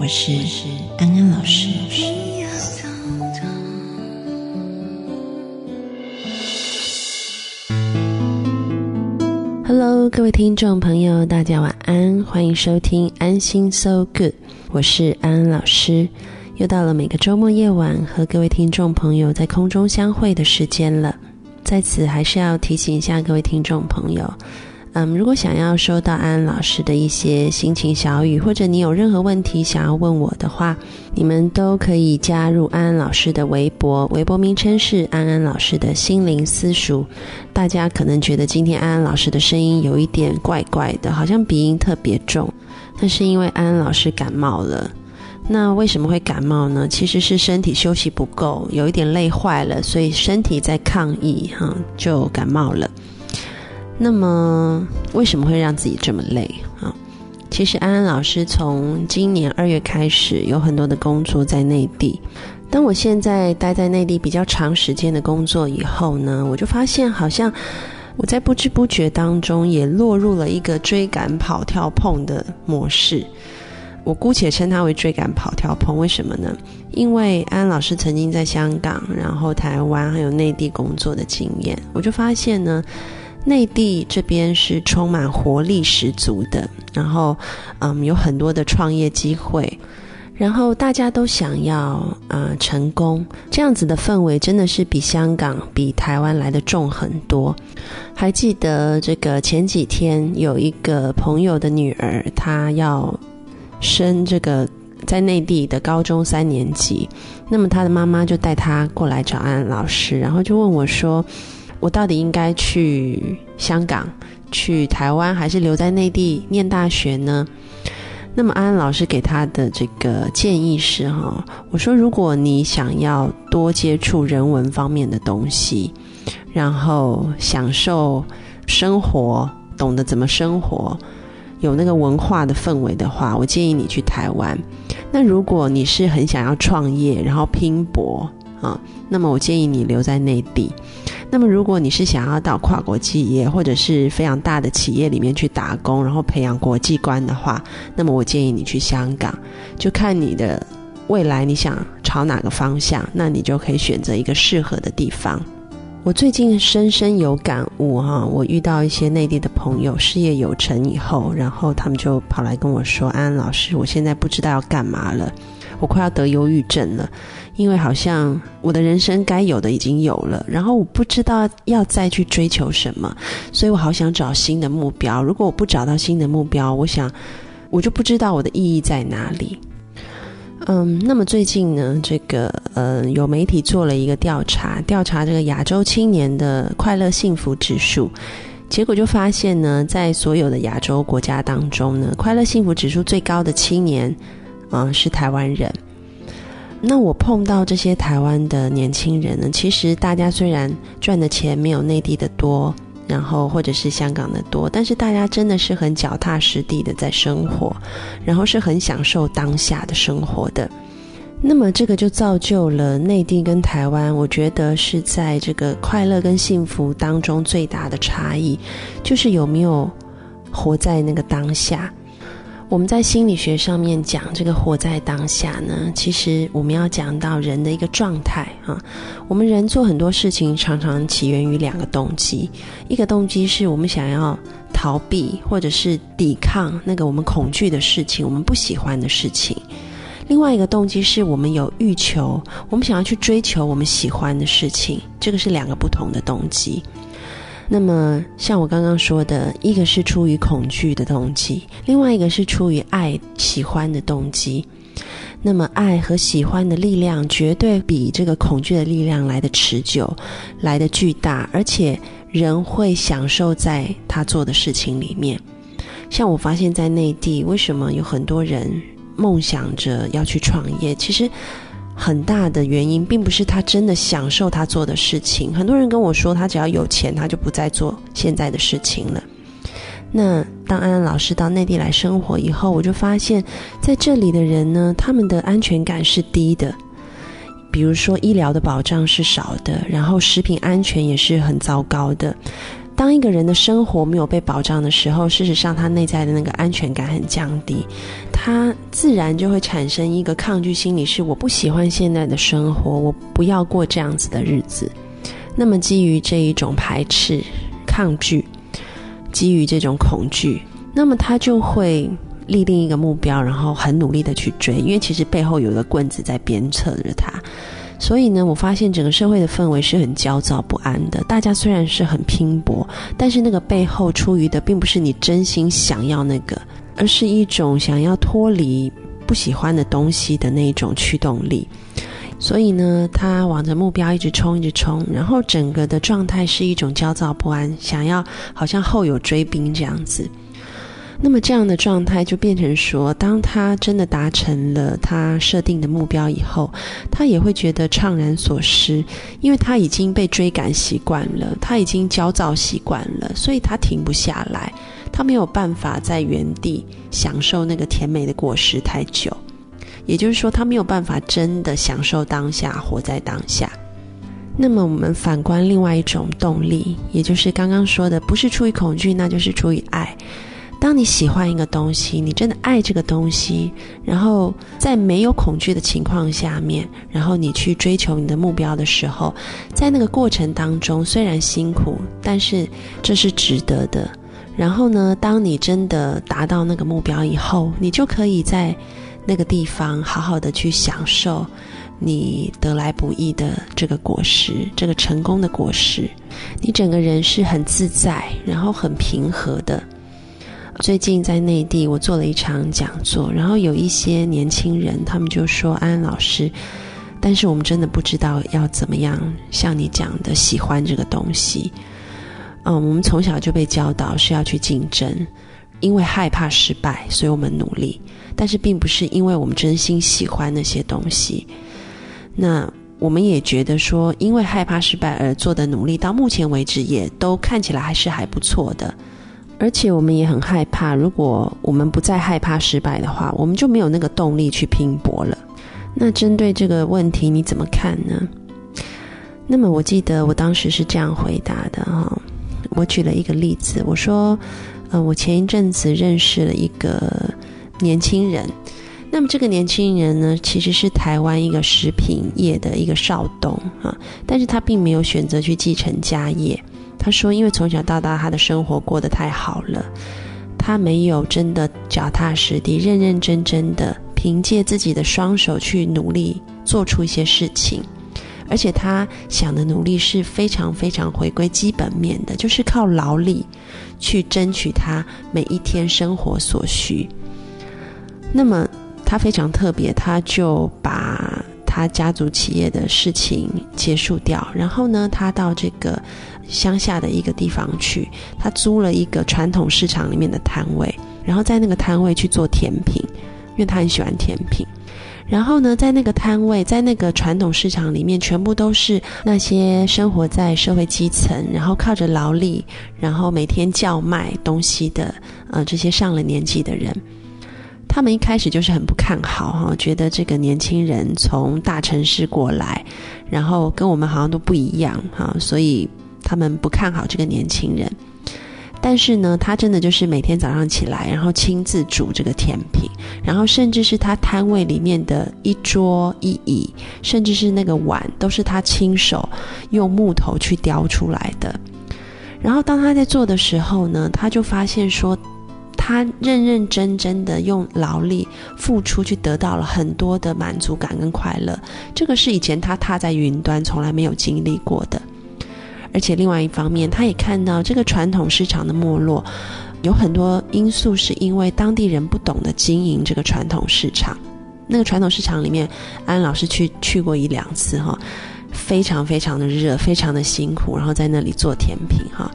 我是安安老师。Hello，各位听众朋友，大家晚安，欢迎收听安心 So Good，我是安安老师。又到了每个周末夜晚和各位听众朋友在空中相会的时间了，在此还是要提醒一下各位听众朋友。嗯，如果想要收到安安老师的一些心情小语，或者你有任何问题想要问我的话，你们都可以加入安安老师的微博，微博名称是安安老师的心灵私塾。大家可能觉得今天安安老师的声音有一点怪怪的，好像鼻音特别重，那是因为安安老师感冒了。那为什么会感冒呢？其实是身体休息不够，有一点累坏了，所以身体在抗议，哈，就感冒了。那么为什么会让自己这么累啊？其实安安老师从今年二月开始有很多的工作在内地。当我现在待在内地比较长时间的工作以后呢，我就发现好像我在不知不觉当中也落入了一个追赶跑跳碰的模式。我姑且称它为追赶跑跳碰。为什么呢？因为安安老师曾经在香港、然后台湾还有内地工作的经验，我就发现呢。内地这边是充满活力十足的，然后，嗯，有很多的创业机会，然后大家都想要呃成功，这样子的氛围真的是比香港、比台湾来的重很多。还记得这个前几天有一个朋友的女儿，她要升这个在内地的高中三年级，那么她的妈妈就带她过来找安安老师，然后就问我说。我到底应该去香港、去台湾，还是留在内地念大学呢？那么安安老师给他的这个建议是：哈，我说如果你想要多接触人文方面的东西，然后享受生活，懂得怎么生活，有那个文化的氛围的话，我建议你去台湾。那如果你是很想要创业，然后拼搏啊，那么我建议你留在内地。那么，如果你是想要到跨国企业或者是非常大的企业里面去打工，然后培养国际观的话，那么我建议你去香港，就看你的未来你想朝哪个方向，那你就可以选择一个适合的地方。我最近深深有感悟哈，我遇到一些内地的朋友事业有成以后，然后他们就跑来跟我说：“安安老师，我现在不知道要干嘛了，我快要得忧郁症了。”因为好像我的人生该有的已经有了，然后我不知道要再去追求什么，所以我好想找新的目标。如果我不找到新的目标，我想我就不知道我的意义在哪里。嗯，那么最近呢，这个呃，有媒体做了一个调查，调查这个亚洲青年的快乐幸福指数，结果就发现呢，在所有的亚洲国家当中呢，快乐幸福指数最高的青年，嗯，是台湾人。那我碰到这些台湾的年轻人呢，其实大家虽然赚的钱没有内地的多，然后或者是香港的多，但是大家真的是很脚踏实地的在生活，然后是很享受当下的生活的。那么这个就造就了内地跟台湾，我觉得是在这个快乐跟幸福当中最大的差异，就是有没有活在那个当下。我们在心理学上面讲这个活在当下呢，其实我们要讲到人的一个状态啊。我们人做很多事情，常常起源于两个动机，一个动机是我们想要逃避或者是抵抗那个我们恐惧的事情，我们不喜欢的事情；另外一个动机是我们有欲求，我们想要去追求我们喜欢的事情，这个是两个不同的动机。那么，像我刚刚说的，一个是出于恐惧的动机，另外一个是出于爱、喜欢的动机。那么，爱和喜欢的力量绝对比这个恐惧的力量来的持久，来的巨大，而且人会享受在他做的事情里面。像我发现，在内地，为什么有很多人梦想着要去创业？其实很大的原因，并不是他真的享受他做的事情。很多人跟我说，他只要有钱，他就不再做现在的事情了。那当安安老师到内地来生活以后，我就发现，在这里的人呢，他们的安全感是低的。比如说，医疗的保障是少的，然后食品安全也是很糟糕的。当一个人的生活没有被保障的时候，事实上他内在的那个安全感很降低，他自然就会产生一个抗拒心理，是我不喜欢现在的生活，我不要过这样子的日子。那么基于这一种排斥、抗拒。基于这种恐惧，那么他就会立定一个目标，然后很努力的去追，因为其实背后有一个棍子在鞭策着他。所以呢，我发现整个社会的氛围是很焦躁不安的。大家虽然是很拼搏，但是那个背后出于的并不是你真心想要那个，而是一种想要脱离不喜欢的东西的那一种驱动力。所以呢，他往着目标一直冲，一直冲，然后整个的状态是一种焦躁不安，想要好像后有追兵这样子。那么这样的状态就变成说，当他真的达成了他设定的目标以后，他也会觉得怅然所失，因为他已经被追赶习惯了，他已经焦躁习惯了，所以他停不下来，他没有办法在原地享受那个甜美的果实太久。也就是说，他没有办法真的享受当下，活在当下。那么，我们反观另外一种动力，也就是刚刚说的，不是出于恐惧，那就是出于爱。当你喜欢一个东西，你真的爱这个东西，然后在没有恐惧的情况下面，然后你去追求你的目标的时候，在那个过程当中，虽然辛苦，但是这是值得的。然后呢，当你真的达到那个目标以后，你就可以在。那个地方，好好的去享受你得来不易的这个果实，这个成功的果实，你整个人是很自在，然后很平和的。最近在内地，我做了一场讲座，然后有一些年轻人，他们就说：“安安老师，但是我们真的不知道要怎么样像你讲的喜欢这个东西。”嗯，我们从小就被教导是要去竞争。因为害怕失败，所以我们努力，但是并不是因为我们真心喜欢那些东西。那我们也觉得说，因为害怕失败而做的努力，到目前为止也都看起来还是还不错的。而且我们也很害怕，如果我们不再害怕失败的话，我们就没有那个动力去拼搏了。那针对这个问题，你怎么看呢？那么我记得我当时是这样回答的哈，我举了一个例子，我说。呃，我前一阵子认识了一个年轻人，那么这个年轻人呢，其实是台湾一个食品业的一个少东啊，但是他并没有选择去继承家业。他说，因为从小到大他的生活过得太好了，他没有真的脚踏实地、认认真真的凭借自己的双手去努力做出一些事情。而且他想的努力是非常非常回归基本面的，就是靠劳力去争取他每一天生活所需。那么他非常特别，他就把他家族企业的事情结束掉，然后呢，他到这个乡下的一个地方去，他租了一个传统市场里面的摊位，然后在那个摊位去做甜品，因为他很喜欢甜品。然后呢，在那个摊位，在那个传统市场里面，全部都是那些生活在社会基层，然后靠着劳力，然后每天叫卖东西的，呃，这些上了年纪的人。他们一开始就是很不看好哈，觉得这个年轻人从大城市过来，然后跟我们好像都不一样哈，所以他们不看好这个年轻人。但是呢，他真的就是每天早上起来，然后亲自煮这个甜品，然后甚至是他摊位里面的一桌一椅，甚至是那个碗，都是他亲手用木头去雕出来的。然后当他在做的时候呢，他就发现说，他认认真真的用劳力付出，去得到了很多的满足感跟快乐。这个是以前他踏在云端从来没有经历过的。而且另外一方面，他也看到这个传统市场的没落，有很多因素是因为当地人不懂得经营这个传统市场。那个传统市场里面，安老师去去过一两次哈，非常非常的热，非常的辛苦，然后在那里做甜品哈。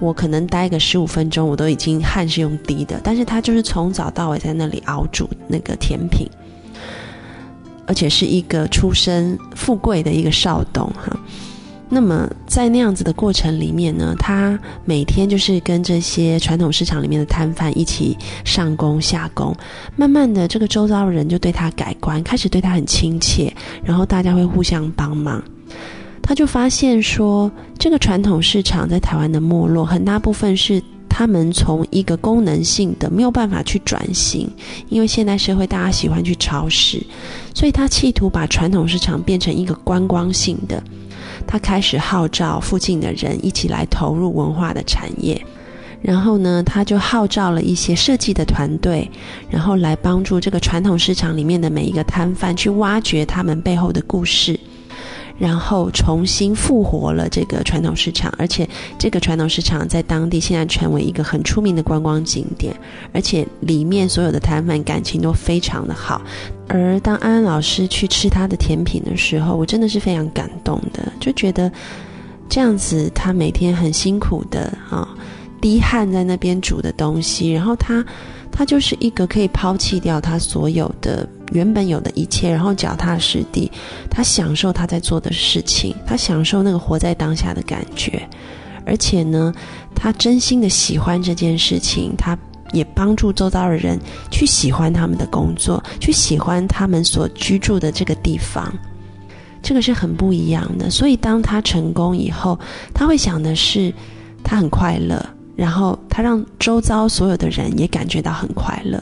我可能待个十五分钟，我都已经汗是用滴的。但是他就是从早到晚在那里熬煮那个甜品，而且是一个出身富贵的一个少董哈。那么在那样子的过程里面呢，他每天就是跟这些传统市场里面的摊贩一起上工下工，慢慢的这个周遭的人就对他改观，开始对他很亲切，然后大家会互相帮忙。他就发现说，这个传统市场在台湾的没落，很大部分是他们从一个功能性的没有办法去转型，因为现代社会大家喜欢去超市，所以他企图把传统市场变成一个观光性的。他开始号召附近的人一起来投入文化的产业，然后呢，他就号召了一些设计的团队，然后来帮助这个传统市场里面的每一个摊贩去挖掘他们背后的故事。然后重新复活了这个传统市场，而且这个传统市场在当地现在成为一个很出名的观光景点，而且里面所有的摊贩感情都非常的好。而当安安老师去吃他的甜品的时候，我真的是非常感动的，就觉得这样子他每天很辛苦的啊，滴汗在那边煮的东西，然后他他就是一个可以抛弃掉他所有的。原本有的一切，然后脚踏实地，他享受他在做的事情，他享受那个活在当下的感觉，而且呢，他真心的喜欢这件事情，他也帮助周遭的人去喜欢他们的工作，去喜欢他们所居住的这个地方，这个是很不一样的。所以当他成功以后，他会想的是，他很快乐，然后他让周遭所有的人也感觉到很快乐。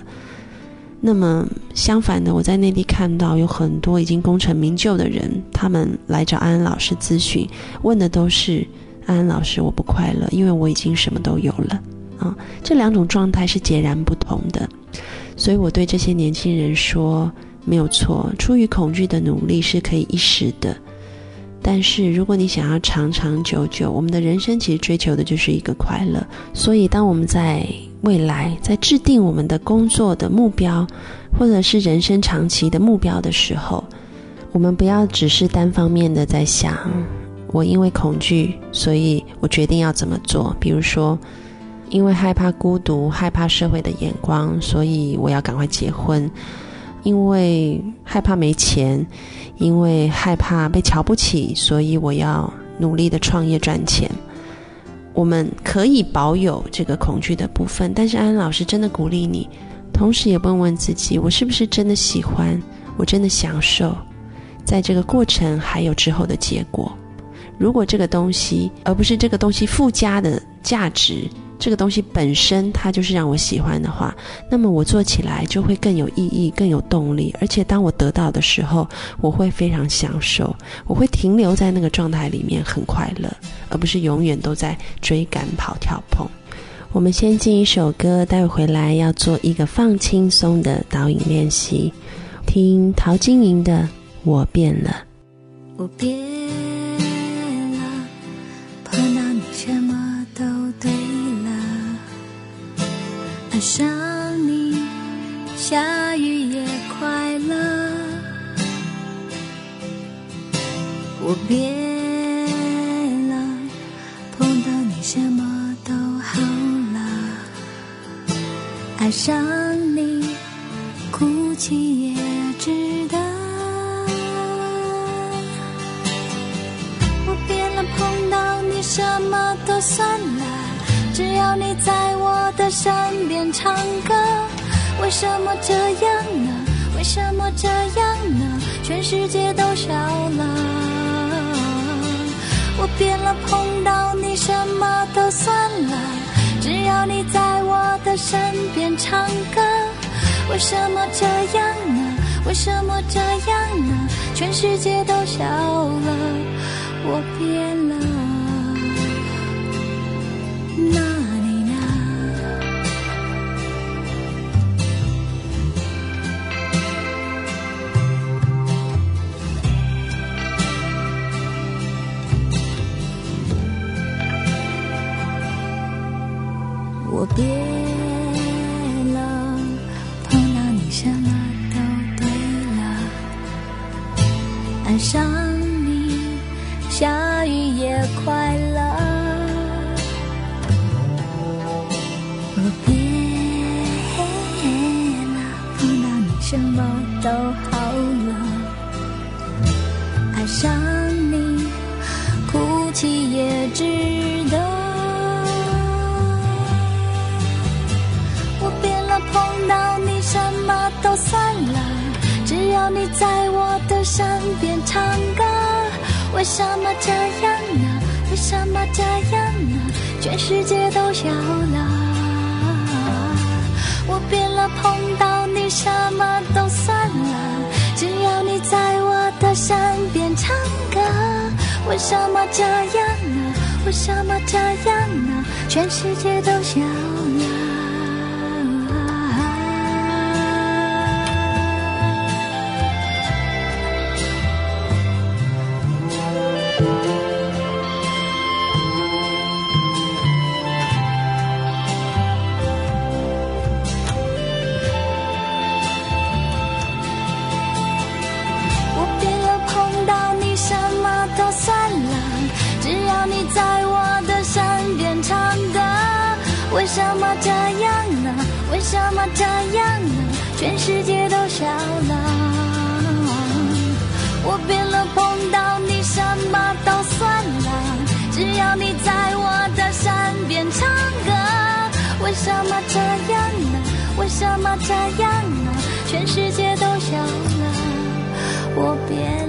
那么相反的，我在内地看到有很多已经功成名就的人，他们来找安安老师咨询，问的都是安安老师，我不快乐，因为我已经什么都有了啊。这两种状态是截然不同的，所以我对这些年轻人说，没有错，出于恐惧的努力是可以一时的，但是如果你想要长长久久，我们的人生其实追求的就是一个快乐。所以当我们在未来在制定我们的工作的目标，或者是人生长期的目标的时候，我们不要只是单方面的在想，我因为恐惧，所以我决定要怎么做。比如说，因为害怕孤独，害怕社会的眼光，所以我要赶快结婚；因为害怕没钱，因为害怕被瞧不起，所以我要努力的创业赚钱。我们可以保有这个恐惧的部分，但是安安老师真的鼓励你，同时也问问自己：我是不是真的喜欢？我真的享受，在这个过程还有之后的结果。如果这个东西，而不是这个东西附加的价值。这个东西本身它就是让我喜欢的话，那么我做起来就会更有意义、更有动力。而且当我得到的时候，我会非常享受，我会停留在那个状态里面，很快乐，而不是永远都在追赶、跑、跳、碰。我们先进一首歌，待会回来要做一个放轻松的导引练习，听陶晶莹的《我变了》。我变爱上你，下雨也快乐。我变了，碰到你什么都好了。爱上你，哭泣也值得。我变了，碰到你什么都算了。只要你在我的身边唱歌，为什么这样呢？为什么这样呢？全世界都笑了。我变了，碰到你什么都算了。只要你在我的身边唱歌，为什么这样呢？为什么这样呢？全世界都笑了。我变为什么这样呢？为什么这样呢？全世界都笑了。我变了，碰到你什么都算了，只要你在我的身边唱歌。为什么这样呢？为什么这样呢？全世界都笑了。么这样呢？全世界都笑了。我变了，碰到你什么都算了，只要你在我的身边唱歌。为什么这样呢？为什么这样呢？全世界都笑了。我变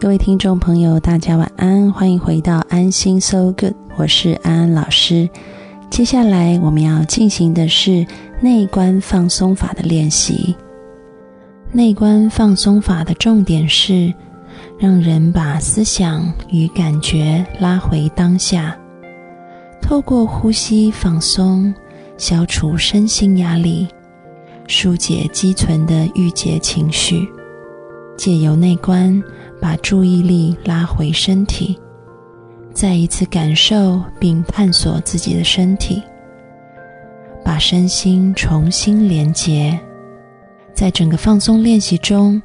各位听众朋友，大家晚安，欢迎回到安心 So Good，我是安安老师。接下来我们要进行的是内观放松法的练习。内观放松法的重点是让人把思想与感觉拉回当下，透过呼吸放松，消除身心压力，疏解积存的郁结情绪。借由内观，把注意力拉回身体，再一次感受并探索自己的身体，把身心重新连结。在整个放松练习中，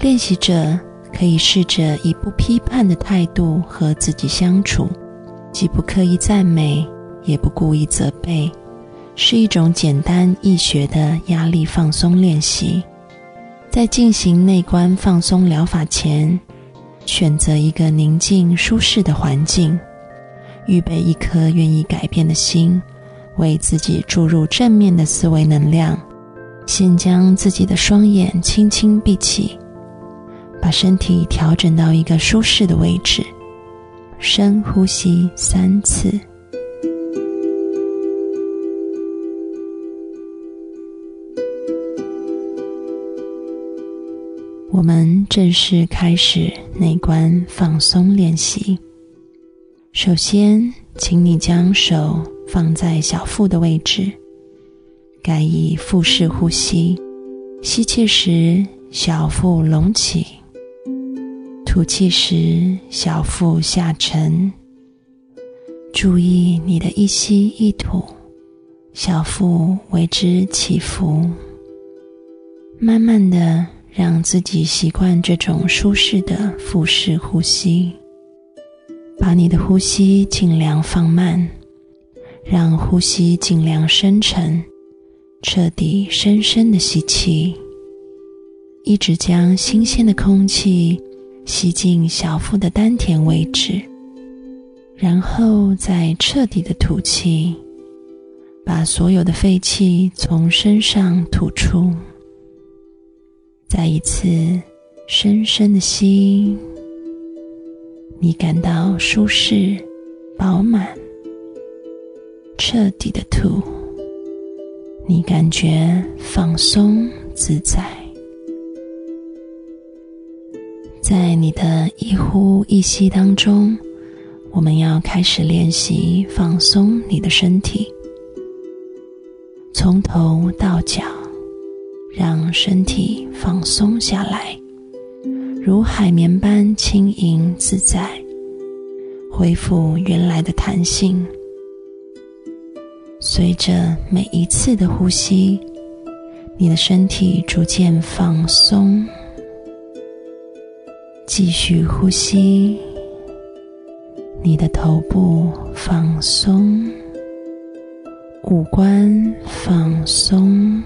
练习者可以试着以不批判的态度和自己相处，既不刻意赞美，也不故意责备，是一种简单易学的压力放松练习。在进行内观放松疗法前，选择一个宁静舒适的环境，预备一颗愿意改变的心，为自己注入正面的思维能量。先将自己的双眼轻轻闭起，把身体调整到一个舒适的位置，深呼吸三次。我们正式开始内观放松练习。首先，请你将手放在小腹的位置，改以腹式呼吸。吸气时，小腹隆起；吐气时，小腹下沉。注意你的一吸一吐，小腹为之起伏。慢慢的。让自己习惯这种舒适的腹式呼吸，把你的呼吸尽量放慢，让呼吸尽量深沉，彻底深深的吸气，一直将新鲜的空气吸进小腹的丹田位置，然后再彻底的吐气，把所有的废气从身上吐出。再一次深深的吸，你感到舒适、饱满，彻底的吐，你感觉放松自在。在你的一呼一吸当中，我们要开始练习放松你的身体，从头到脚。让身体放松下来，如海绵般轻盈自在，恢复原来的弹性。随着每一次的呼吸，你的身体逐渐放松。继续呼吸，你的头部放松，五官放松。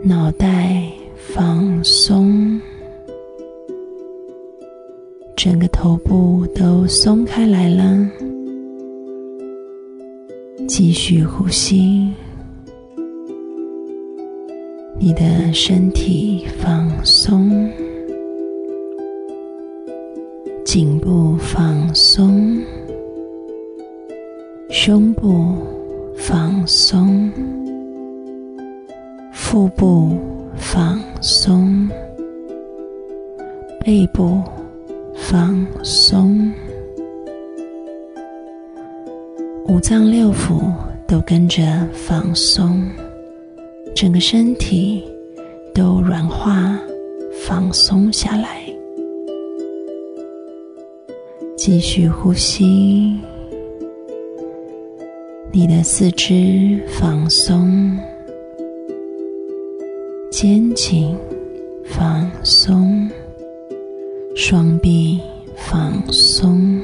脑袋放松，整个头部都松开来了。继续呼吸，你的身体放松，颈部放松，胸部放松。腹部放松，背部放松，五脏六腑都跟着放松，整个身体都软化、放松下来。继续呼吸，你的四肢放松。肩颈放松，双臂放松，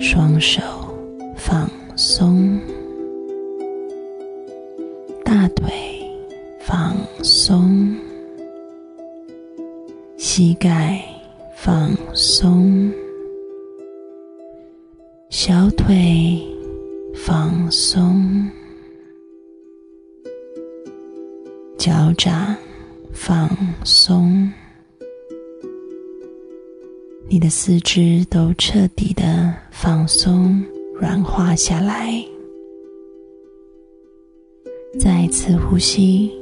双手放松，大腿放松，膝盖放松，小腿放松。脚掌放松，你的四肢都彻底的放松、软化下来。再次呼吸，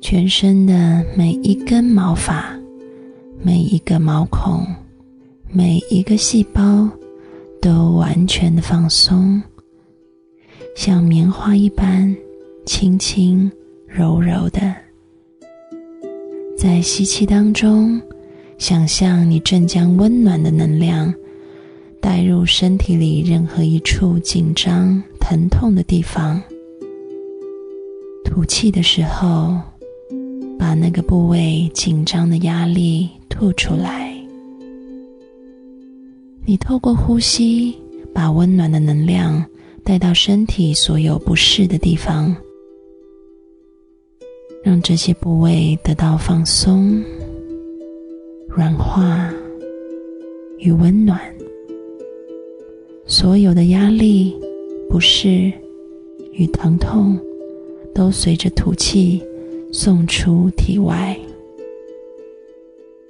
全身的每一根毛发、每一个毛孔、每一个细胞都完全的放松，像棉花一般。轻轻柔柔的，在吸气当中，想象你正将温暖的能量带入身体里任何一处紧张、疼痛的地方。吐气的时候，把那个部位紧张的压力吐出来。你透过呼吸，把温暖的能量带到身体所有不适的地方。让这些部位得到放松、软化与温暖，所有的压力、不适与疼痛都随着吐气送出体外。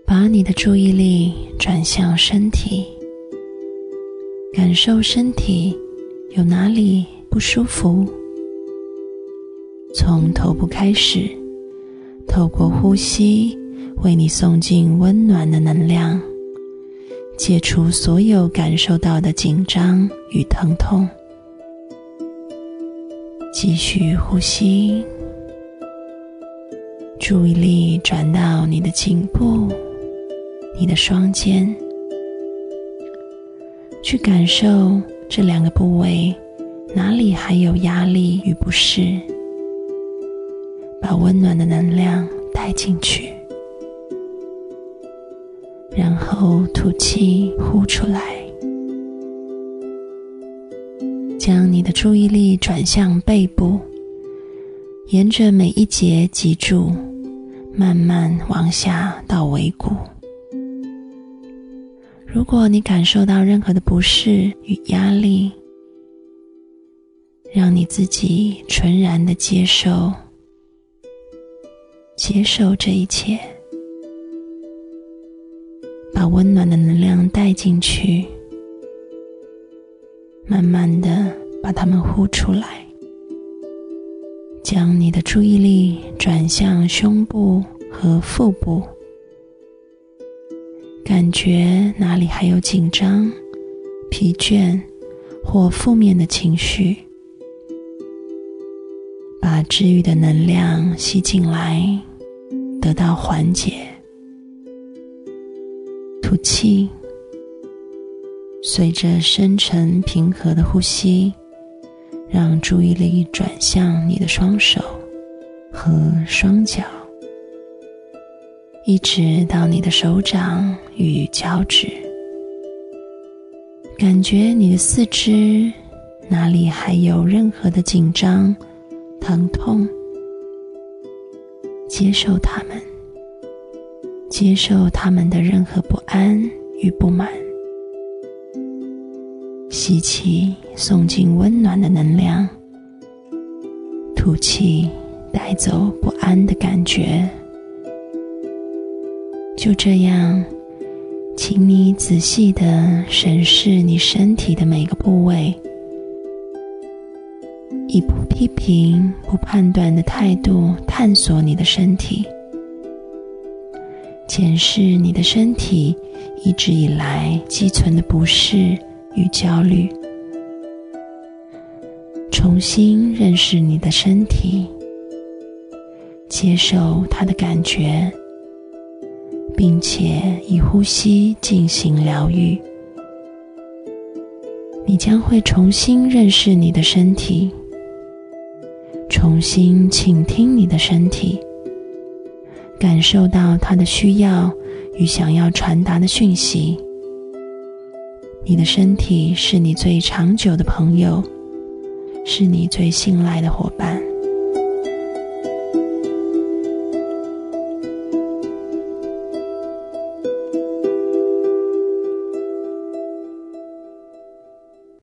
把你的注意力转向身体，感受身体有哪里不舒服，从头部开始。透过呼吸，为你送进温暖的能量，解除所有感受到的紧张与疼痛。继续呼吸，注意力转到你的颈部、你的双肩，去感受这两个部位哪里还有压力与不适。把温暖的能量带进去，然后吐气呼出来，将你的注意力转向背部，沿着每一节脊柱慢慢往下到尾骨。如果你感受到任何的不适与压力，让你自己纯然的接受，接受这一切，把温暖的能量带进去，慢慢的把它们呼出来，将你的注意力转向胸部和腹部，感觉哪里还有紧张、疲倦或负面的情绪。把治愈的能量吸进来，得到缓解。吐气，随着深沉平和的呼吸，让注意力转向你的双手和双脚，一直到你的手掌与脚趾，感觉你的四肢哪里还有任何的紧张。疼痛，接受他们，接受他们的任何不安与不满。吸气，送进温暖的能量；吐气，带走不安的感觉。就这样，请你仔细的审视你身体的每个部位。以不批评、不判断的态度探索你的身体，检视你的身体一直以来积存的不适与焦虑，重新认识你的身体，接受它的感觉，并且以呼吸进行疗愈。你将会重新认识你的身体。重新倾听你的身体，感受到它的需要与想要传达的讯息。你的身体是你最长久的朋友，是你最信赖的伙伴。